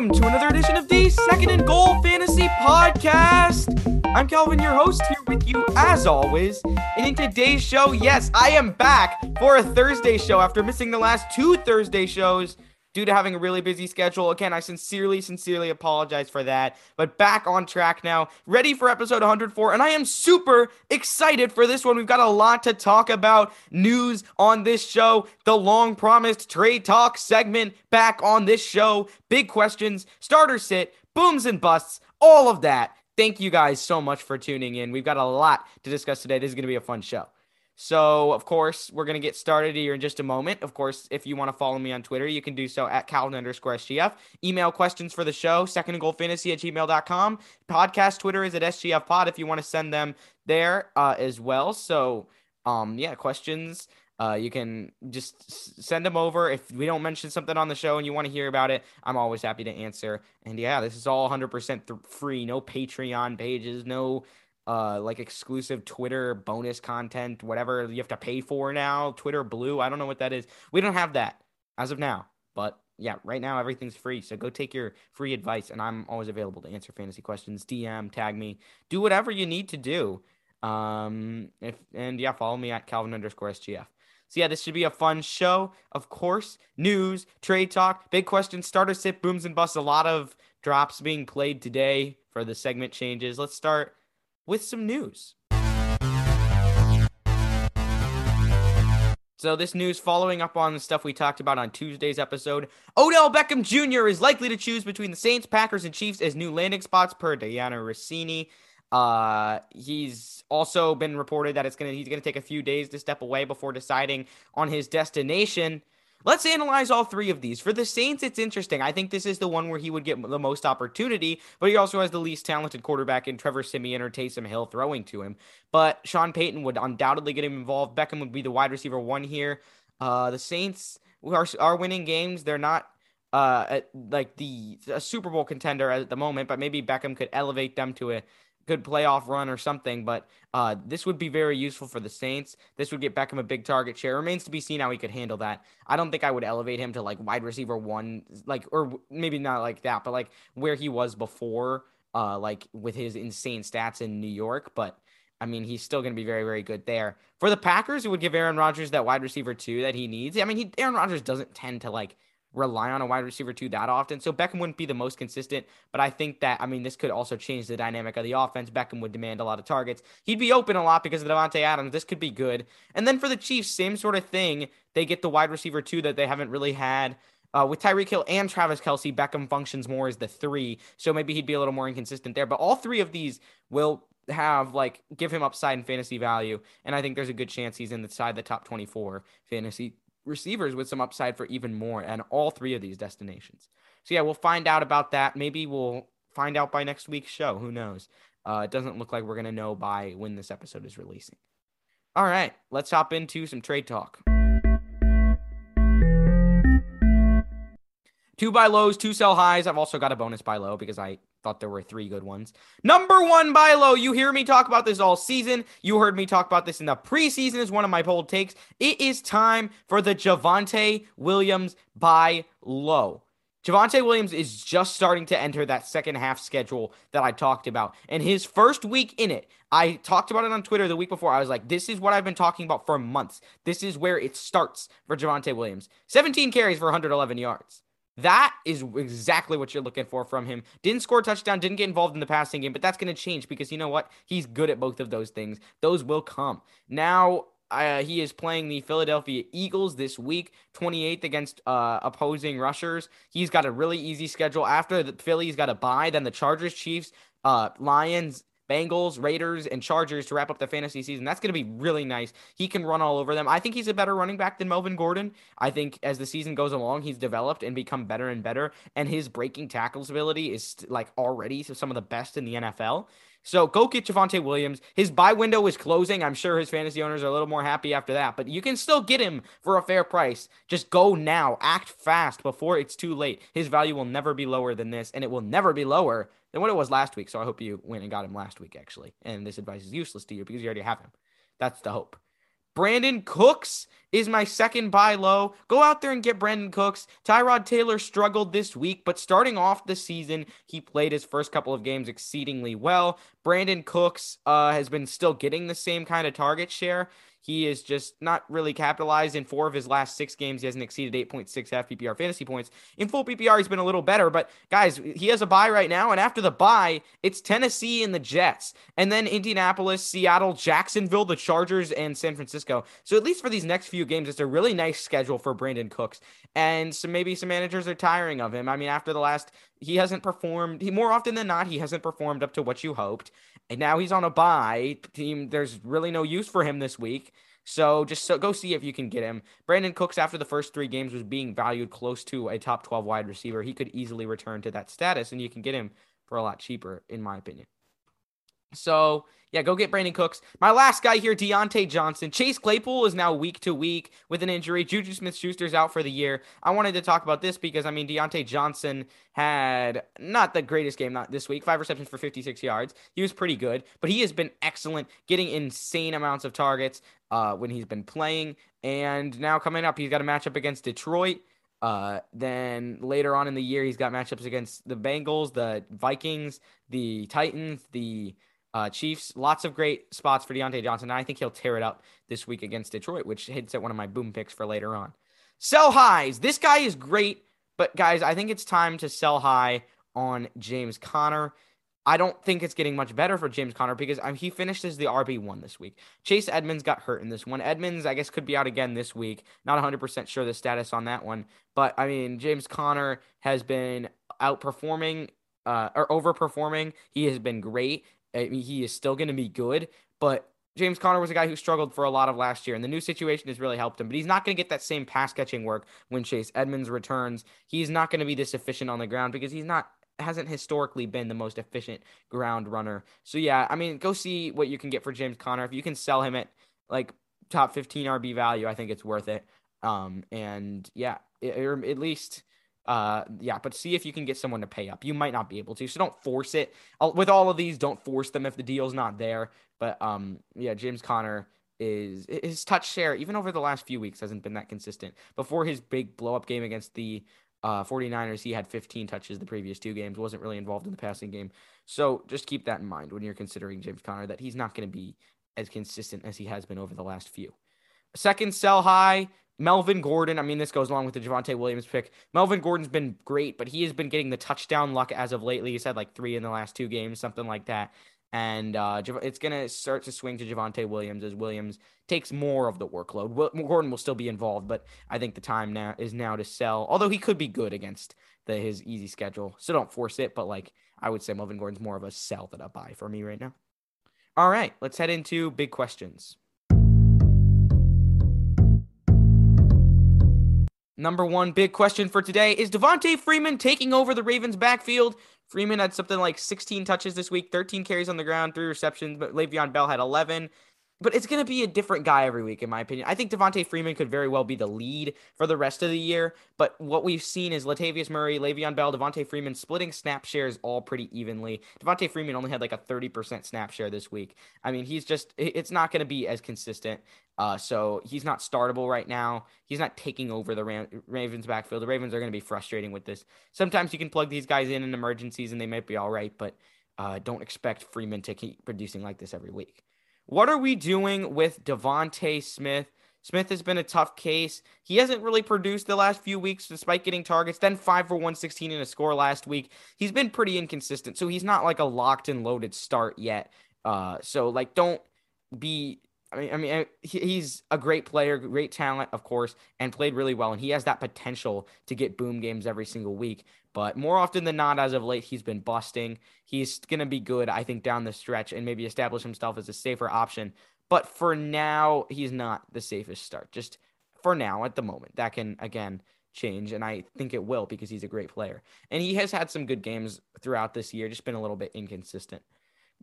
welcome to another edition of the Second and Goal Fantasy Podcast. I'm Calvin, your host, here with you as always. And in today's show, yes, I am back for a Thursday show after missing the last two Thursday shows due to having a really busy schedule. Again, I sincerely, sincerely apologize for that. But back on track now, ready for episode 104. And I am super excited for this one. We've got a lot to talk about. News on this show, the long promised trade talk segment back on this show, big questions, starter sit, booms and busts, all of that. Thank you guys so much for tuning in. We've got a lot to discuss today. This is going to be a fun show. So, of course, we're going to get started here in just a moment. Of course, if you want to follow me on Twitter, you can do so at Calvin underscore SGF. Email questions for the show, second and goal fantasy at gmail.com. Podcast Twitter is at SGF pod if you want to send them there uh, as well. So, um, yeah, questions. Uh, you can just send them over. If we don't mention something on the show and you want to hear about it, I'm always happy to answer. And yeah, this is all 100% th- free. No Patreon pages, no uh like exclusive Twitter bonus content, whatever you have to pay for now, Twitter Blue. I don't know what that is. We don't have that as of now. But yeah, right now everything's free. So go take your free advice and I'm always available to answer fantasy questions. DM, tag me, do whatever you need to do. Um if and yeah, follow me at Calvin underscore SGF. So yeah, this should be a fun show. Of course, news, trade talk, big questions, starter sit, booms and busts. A lot of drops being played today for the segment changes. Let's start with some news. So, this news following up on the stuff we talked about on Tuesday's episode. Odell Beckham Jr. is likely to choose between the Saints, Packers, and Chiefs as new landing spots per Dianna Russini. Uh, he's also been reported that it's gonna he's gonna take a few days to step away before deciding on his destination. Let's analyze all three of these. For the Saints, it's interesting. I think this is the one where he would get the most opportunity, but he also has the least talented quarterback in Trevor Siemian or Taysom Hill throwing to him. But Sean Payton would undoubtedly get him involved. Beckham would be the wide receiver one here. Uh, the Saints are, are winning games. They're not uh, like the a Super Bowl contender at the moment, but maybe Beckham could elevate them to a good playoff run or something. But uh, this would be very useful for the Saints. This would get Beckham a big target share. Remains to be seen how he could handle that. I don't think I would elevate him to like wide receiver one, like or maybe not like that, but like where he was before, uh, like with his insane stats in New York. But I mean, he's still going to be very, very good there. For the Packers, it would give Aaron Rodgers that wide receiver two that he needs. I mean, he, Aaron Rodgers doesn't tend to like rely on a wide receiver two that often. So Beckham wouldn't be the most consistent, but I think that I mean this could also change the dynamic of the offense. Beckham would demand a lot of targets. He'd be open a lot because of Davante Adams. This could be good. And then for the Chiefs, same sort of thing. They get the wide receiver two that they haven't really had. Uh, with Tyreek Hill and Travis Kelce, Beckham functions more as the three, so maybe he'd be a little more inconsistent there. But all three of these will have like give him upside and fantasy value, and I think there's a good chance he's inside the top 24 fantasy receivers with some upside for even more and all three of these destinations. So yeah, we'll find out about that. Maybe we'll find out by next week's show. Who knows? Uh, it doesn't look like we're gonna know by when this episode is releasing. All right, let's hop into some trade talk. Two buy lows, two sell highs. I've also got a bonus buy low because I thought there were three good ones. Number one buy low. You hear me talk about this all season. You heard me talk about this in the preseason as one of my bold takes. It is time for the Javonte Williams buy low. Javonte Williams is just starting to enter that second half schedule that I talked about. And his first week in it, I talked about it on Twitter the week before. I was like, this is what I've been talking about for months. This is where it starts for Javonte Williams 17 carries for 111 yards. That is exactly what you're looking for from him. Didn't score a touchdown, didn't get involved in the passing game, but that's going to change because you know what? He's good at both of those things. Those will come. Now, uh, he is playing the Philadelphia Eagles this week, 28th against uh, opposing rushers. He's got a really easy schedule. After the Philly, he's got a bye. Then the Chargers, Chiefs, uh, Lions, Bengals, Raiders, and Chargers to wrap up the fantasy season. That's going to be really nice. He can run all over them. I think he's a better running back than Melvin Gordon. I think as the season goes along, he's developed and become better and better. And his breaking tackles ability is like already some of the best in the NFL. So go get Javonte Williams. His buy window is closing. I'm sure his fantasy owners are a little more happy after that, but you can still get him for a fair price. Just go now. Act fast before it's too late. His value will never be lower than this, and it will never be lower than what it was last week. So I hope you went and got him last week, actually. And this advice is useless to you because you already have him. That's the hope. Brandin Cooks is my second buy low. Go out there and get Brandin Cooks. Tyrod Taylor struggled this week, but starting off the season, he played his first couple of games exceedingly well. Brandin Cooks uh, has been still getting the same kind of target share. He is just not really capitalized in four of his last six games. He hasn't exceeded 8.6 half PPR fantasy points. In full PPR, he's been a little better, but guys, he has a bye right now. And after the bye, it's Tennessee and the Jets, and then Indianapolis, Seattle, Jacksonville, the Chargers, and San Francisco. So at least for these next few games, it's a really nice schedule for Brandin Cooks. And so maybe some managers are tiring of him. I mean, after the last, he hasn't performed. He more often than not, he hasn't performed up to what you hoped. And now he's on a bye team. There's really no use for him this week. So just so go see if you can get him. Brandin Cooks, after the first three games, was being valued close to a top 12 wide receiver. He could easily return to that status, and you can get him for a lot cheaper, in my opinion. So yeah, go get Brandin Cooks. My last guy here, Diontae Johnson. Chase Claypool is now week to week with an injury. Juju Smith Schuster's out for the year. I wanted to talk about this because, I mean, Diontae Johnson had not the greatest game not this week, five receptions for 56 yards. He was pretty good, but he has been excellent, getting insane amounts of targets uh, when he's been playing. And now coming up, he's got a matchup against Detroit. Uh, then later on in the year, he's got matchups against the Bengals, the Vikings, the Titans, the uh, Chiefs, lots of great spots for Diontae Johnson. And I think he'll tear it up this week against Detroit, which hits at one of my boom picks for later on. Sell highs. This guy is great, but guys, I think it's time to sell high on James Conner. I don't think it's getting much better for James Conner because um, he finished as the RB1 this week. Chase Edmonds got hurt in this one. Edmonds, I guess, could be out again this week. Not 100% sure the status on that one. But, I mean, James Conner has been outperforming uh, or overperforming. He has been great. I mean, he is still going to be good, but James Conner was a guy who struggled for a lot of last year, and the new situation has really helped him. But he's not going to get that same pass catching work when Chase Edmonds returns. He's not going to be this efficient on the ground because he's not hasn't historically been the most efficient ground runner. So yeah, I mean, go see what you can get for James Conner. If you can sell him at like top 15 RB value, I think it's worth it. Um, and yeah, it, or at least uh, yeah, but see if you can get someone to pay up. You might not be able to, so don't force it. With all of these, don't force them if the deal's not there. But um, yeah, James Conner is his touch share even over the last few weeks hasn't been that consistent. Before his big blow up game against the uh, 49ers, he had 15 touches the previous two games, wasn't really involved in the passing game. So just keep that in mind when you're considering James Conner that he's not going to be as consistent as he has been over the last few. Second sell high, Melvin Gordon, I mean, this goes along with the Javonte Williams pick. Melvin Gordon's been great, but he has been getting the touchdown luck as of lately. He's had like three in the last two games, something like that. And uh, it's going to start to swing to Javonte Williams as Williams takes more of the workload. Gordon will still be involved, but I think the time now is now to sell. Although he could be good against the, his easy schedule, so don't force it. But like I would say, Melvin Gordon's more of a sell than a buy for me right now. All right, let's head into big questions. Number one big question for today is Devonta Freeman taking over the Ravens backfield? Freeman had something like 16 touches this week, 13 carries on the ground, three receptions, but Le'Veon Bell had 11 but it's going to be a different guy every week, in my opinion. I think Devonta Freeman could very well be the lead for the rest of the year, but what we've seen is Latavius Murray, Le'Veon Bell, Devonta Freeman splitting snap shares all pretty evenly. Devonta Freeman only had like a 30% snap share this week. I mean, he's just, it's not going to be as consistent. Uh, so he's not startable right now. He's not taking over the Ram- Ravens backfield. The Ravens are going to be frustrating with this. Sometimes you can plug these guys in in emergencies and they might be all right, but uh, don't expect Freeman to keep producing like this every week. What are we doing with DeVonta Smith? Smith has been a tough case. He hasn't really produced the last few weeks despite getting targets. Then 5 for 116 in a score last week. He's been pretty inconsistent. So he's not like a locked and loaded start yet. Uh, so like don't be I mean, I mean, he's a great player, great talent, of course, and played really well. And he has that potential to get boom games every single week. But more often than not, as of late, he's been busting. He's going to be good, I think, down the stretch and maybe establish himself as a safer option. But for now, he's not the safest start. Just for now, at the moment, that can, again, change. And I think it will because he's a great player. And he has had some good games throughout this year, just been a little bit inconsistent.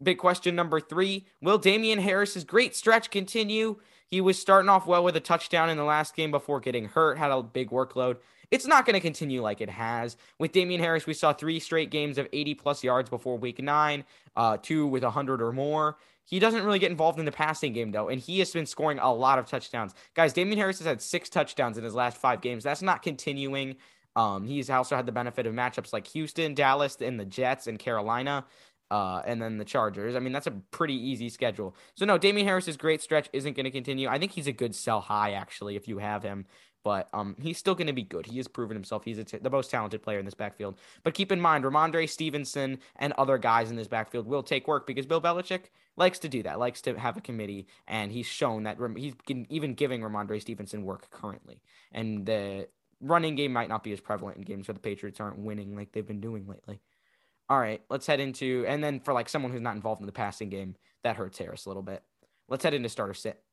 Big question number three Will Damien Harris's great stretch continue? He was starting off well with a touchdown in the last game before getting hurt, had a big workload. It's not going to continue like it has. With Damien Harris, we saw three straight games of 80 plus yards before week nine, uh, two with 100 or more. He doesn't really get involved in the passing game, though, and he has been scoring a lot of touchdowns. Guys, Damien Harris has had six touchdowns in his last five games. That's not continuing. Um, he's also had the benefit of matchups like Houston, Dallas, and the Jets and Carolina uh, and then the Chargers. I mean, that's a pretty easy schedule. So no, Damien Harris's great stretch isn't going to continue. I think he's a good sell high actually if you have him, but um, he's still going to be good. He has proven himself. He's the most talented player in this backfield. But keep in mind, Rhamondre Stevenson and other guys in this backfield will take work because Bill Belichick likes to do that. Likes to have a committee, and he's shown that he's even giving Rhamondre Stevenson work currently. And the running game might not be as prevalent in games where the Patriots aren't winning like they've been doing lately. All right, let's head into and then for like someone who's not involved in the passing game, that hurts Harris a little bit. Let's head into starter sit.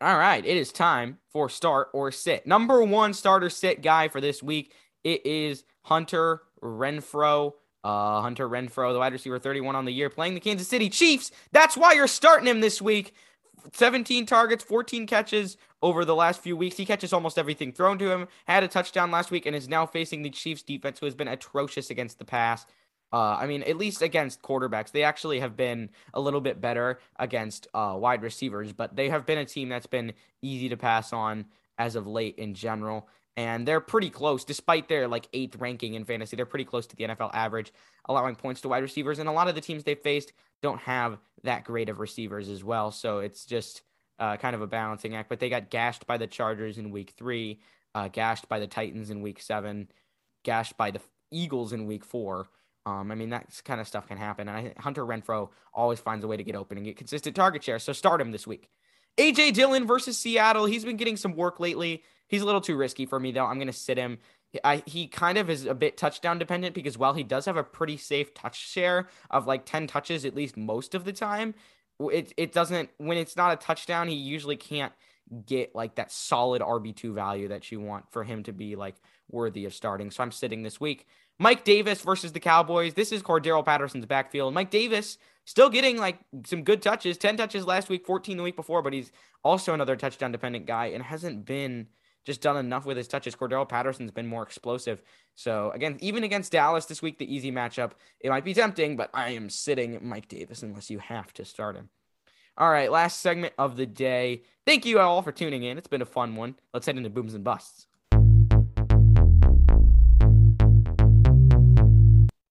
All right, it is time for start or sit. Number one starter sit guy for this week. It is Hunter Renfrow. Uh, Hunter Renfrow, the wide receiver 31 on the year, playing the Kansas City Chiefs. That's why you're starting him this week. 17 targets, 14 catches over the last few weeks. He catches almost everything thrown to him. Had a touchdown last week and is now facing the Chiefs defense, who has been atrocious against the pass. Uh, I mean, at least against quarterbacks, they actually have been a little bit better against uh, wide receivers, but they have been a team that's been easy to pass on as of late in general. And they're pretty close, despite their like eighth ranking in fantasy. They're pretty close to the NFL average, allowing points to wide receivers. And a lot of the teams they faced don't have that great of receivers as well. So it's just uh, kind of a balancing act. But they got gashed by the Chargers in week three, uh, gashed by the Titans in week seven, gashed by the Eagles in week four. Um, I mean, that kind of stuff can happen. And I, Hunter Renfrow always finds a way to get open and get consistent target share. So start him this week. AJ Dillon versus Seattle. He's been getting some work lately. He's a little too risky for me, though. I'm going to sit him. I, he kind of is a bit touchdown dependent because while he does have a pretty safe touch share of like 10 touches at least most of the time, it, it doesn't, when it's not a touchdown, he usually can't get like that solid RB2 value that you want for him to be like worthy of starting. So I'm sitting this week. Mike Davis versus the Cowboys. This is Cordarrelle Patterson's backfield. Mike Davis still getting like some good touches 10 touches last week, 14 the week before, but he's also another touchdown dependent guy and hasn't been just done enough with his touches. Cordarrelle Patterson's been more explosive. So again, even against Dallas this week, the easy matchup, it might be tempting, but I am sitting Mike Davis unless you have to start him. All right, last segment of the day. Thank you all for tuning in. It's been a fun one. Let's head into booms and busts.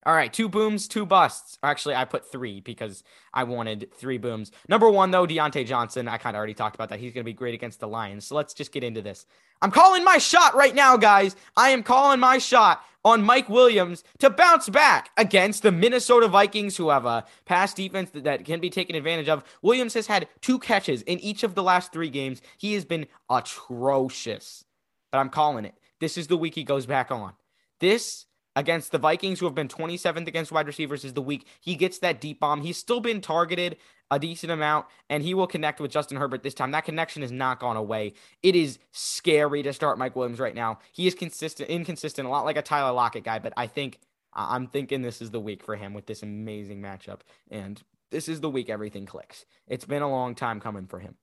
All right, two booms, two busts. Actually, I put three because I wanted three booms. Number one, though, Diontae Johnson. I kind of already talked about that. He's going to be great against the Lions. So let's just get into this. I'm calling my shot right now, guys. I am calling my shot on Mike Williams to bounce back against the Minnesota Vikings, who have a pass defense that can be taken advantage of. Williams has had two catches in each of the last three games. He has been atrocious, but I'm calling it. This is the week he goes back on. This against the Vikings, who have been 27th against wide receivers, is the week he gets that deep bomb. He's still been targeted a decent amount, and he will connect with Justin Herbert this time. That connection has not gone away. It is scary to start Mike Williams right now. He is consistent, inconsistent, a lot like a Tyler Lockett guy, but I think I'm thinking this is the week for him with this amazing matchup, and this is the week everything clicks. It's been a long time coming for him.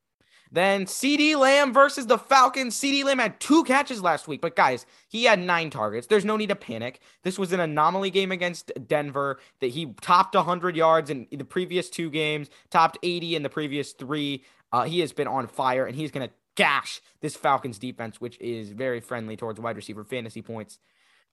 Then CeeDee Lamb versus the Falcons. CeeDee Lamb had two catches last week, but guys, he had nine targets. There's no need to panic. This was an anomaly game against Denver that he topped 100 yards in the previous two games, topped 80 in the previous three. Uh, he has been on fire, and he's going to gash this Falcons defense, which is very friendly towards wide receiver fantasy points.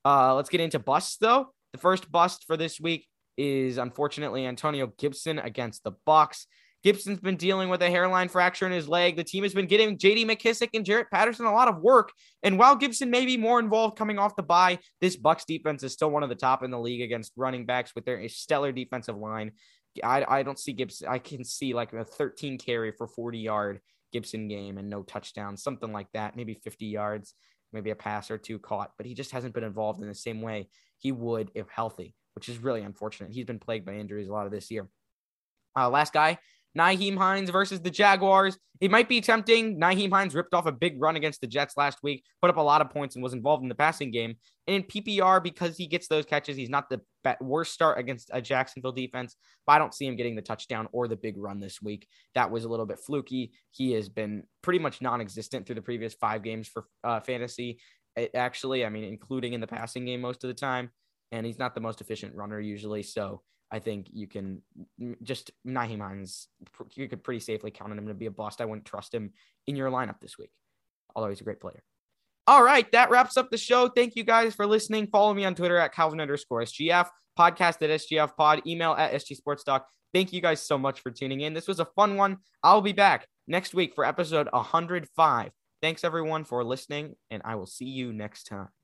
Uh, let's get into busts, though. The first bust for this week is unfortunately Antonio Gibson against the Bucs. Gibson's been dealing with a hairline fracture in his leg. The team has been getting JD McKissic and Jaret Patterson a lot of work. And while Gibson may be more involved coming off the bye, this Bucs defense is still one of the top in the league against running backs with their stellar defensive line. I, I don't see Gibson. I can see like a 13 carry for 40 yard Gibson game and no touchdown, something like that, maybe 50 yards, maybe a pass or two caught, but he just hasn't been involved in the same way he would if healthy, which is really unfortunate. He's been plagued by injuries a lot of this year. Uh, last guy Nyheim Hines versus the Jaguars. It might be tempting. Nyheim Hines ripped off a big run against the Jets last week, put up a lot of points, and was involved in the passing game. And in PPR, because he gets those catches, he's not the worst start against a Jacksonville defense, but I don't see him getting the touchdown or the big run this week. That was a little bit fluky. He has been pretty much non existent through the previous five games for uh, fantasy. It, actually, I mean, including in the passing game most of the time. And he's not the most efficient runner usually. So I think you can just Nyheim Hines, you could pretty safely count on him to be a bust. I wouldn't trust him in your lineup this week, although he's a great player. All right, that wraps up the show. Thank you guys for listening. Follow me on Twitter at Calvin underscore SGF, podcast at SGF pod, email at SG Sports Talk. Thank you guys so much for tuning in. This was a fun one. I'll be back next week for episode 105. Thanks everyone for listening, and I will see you next time.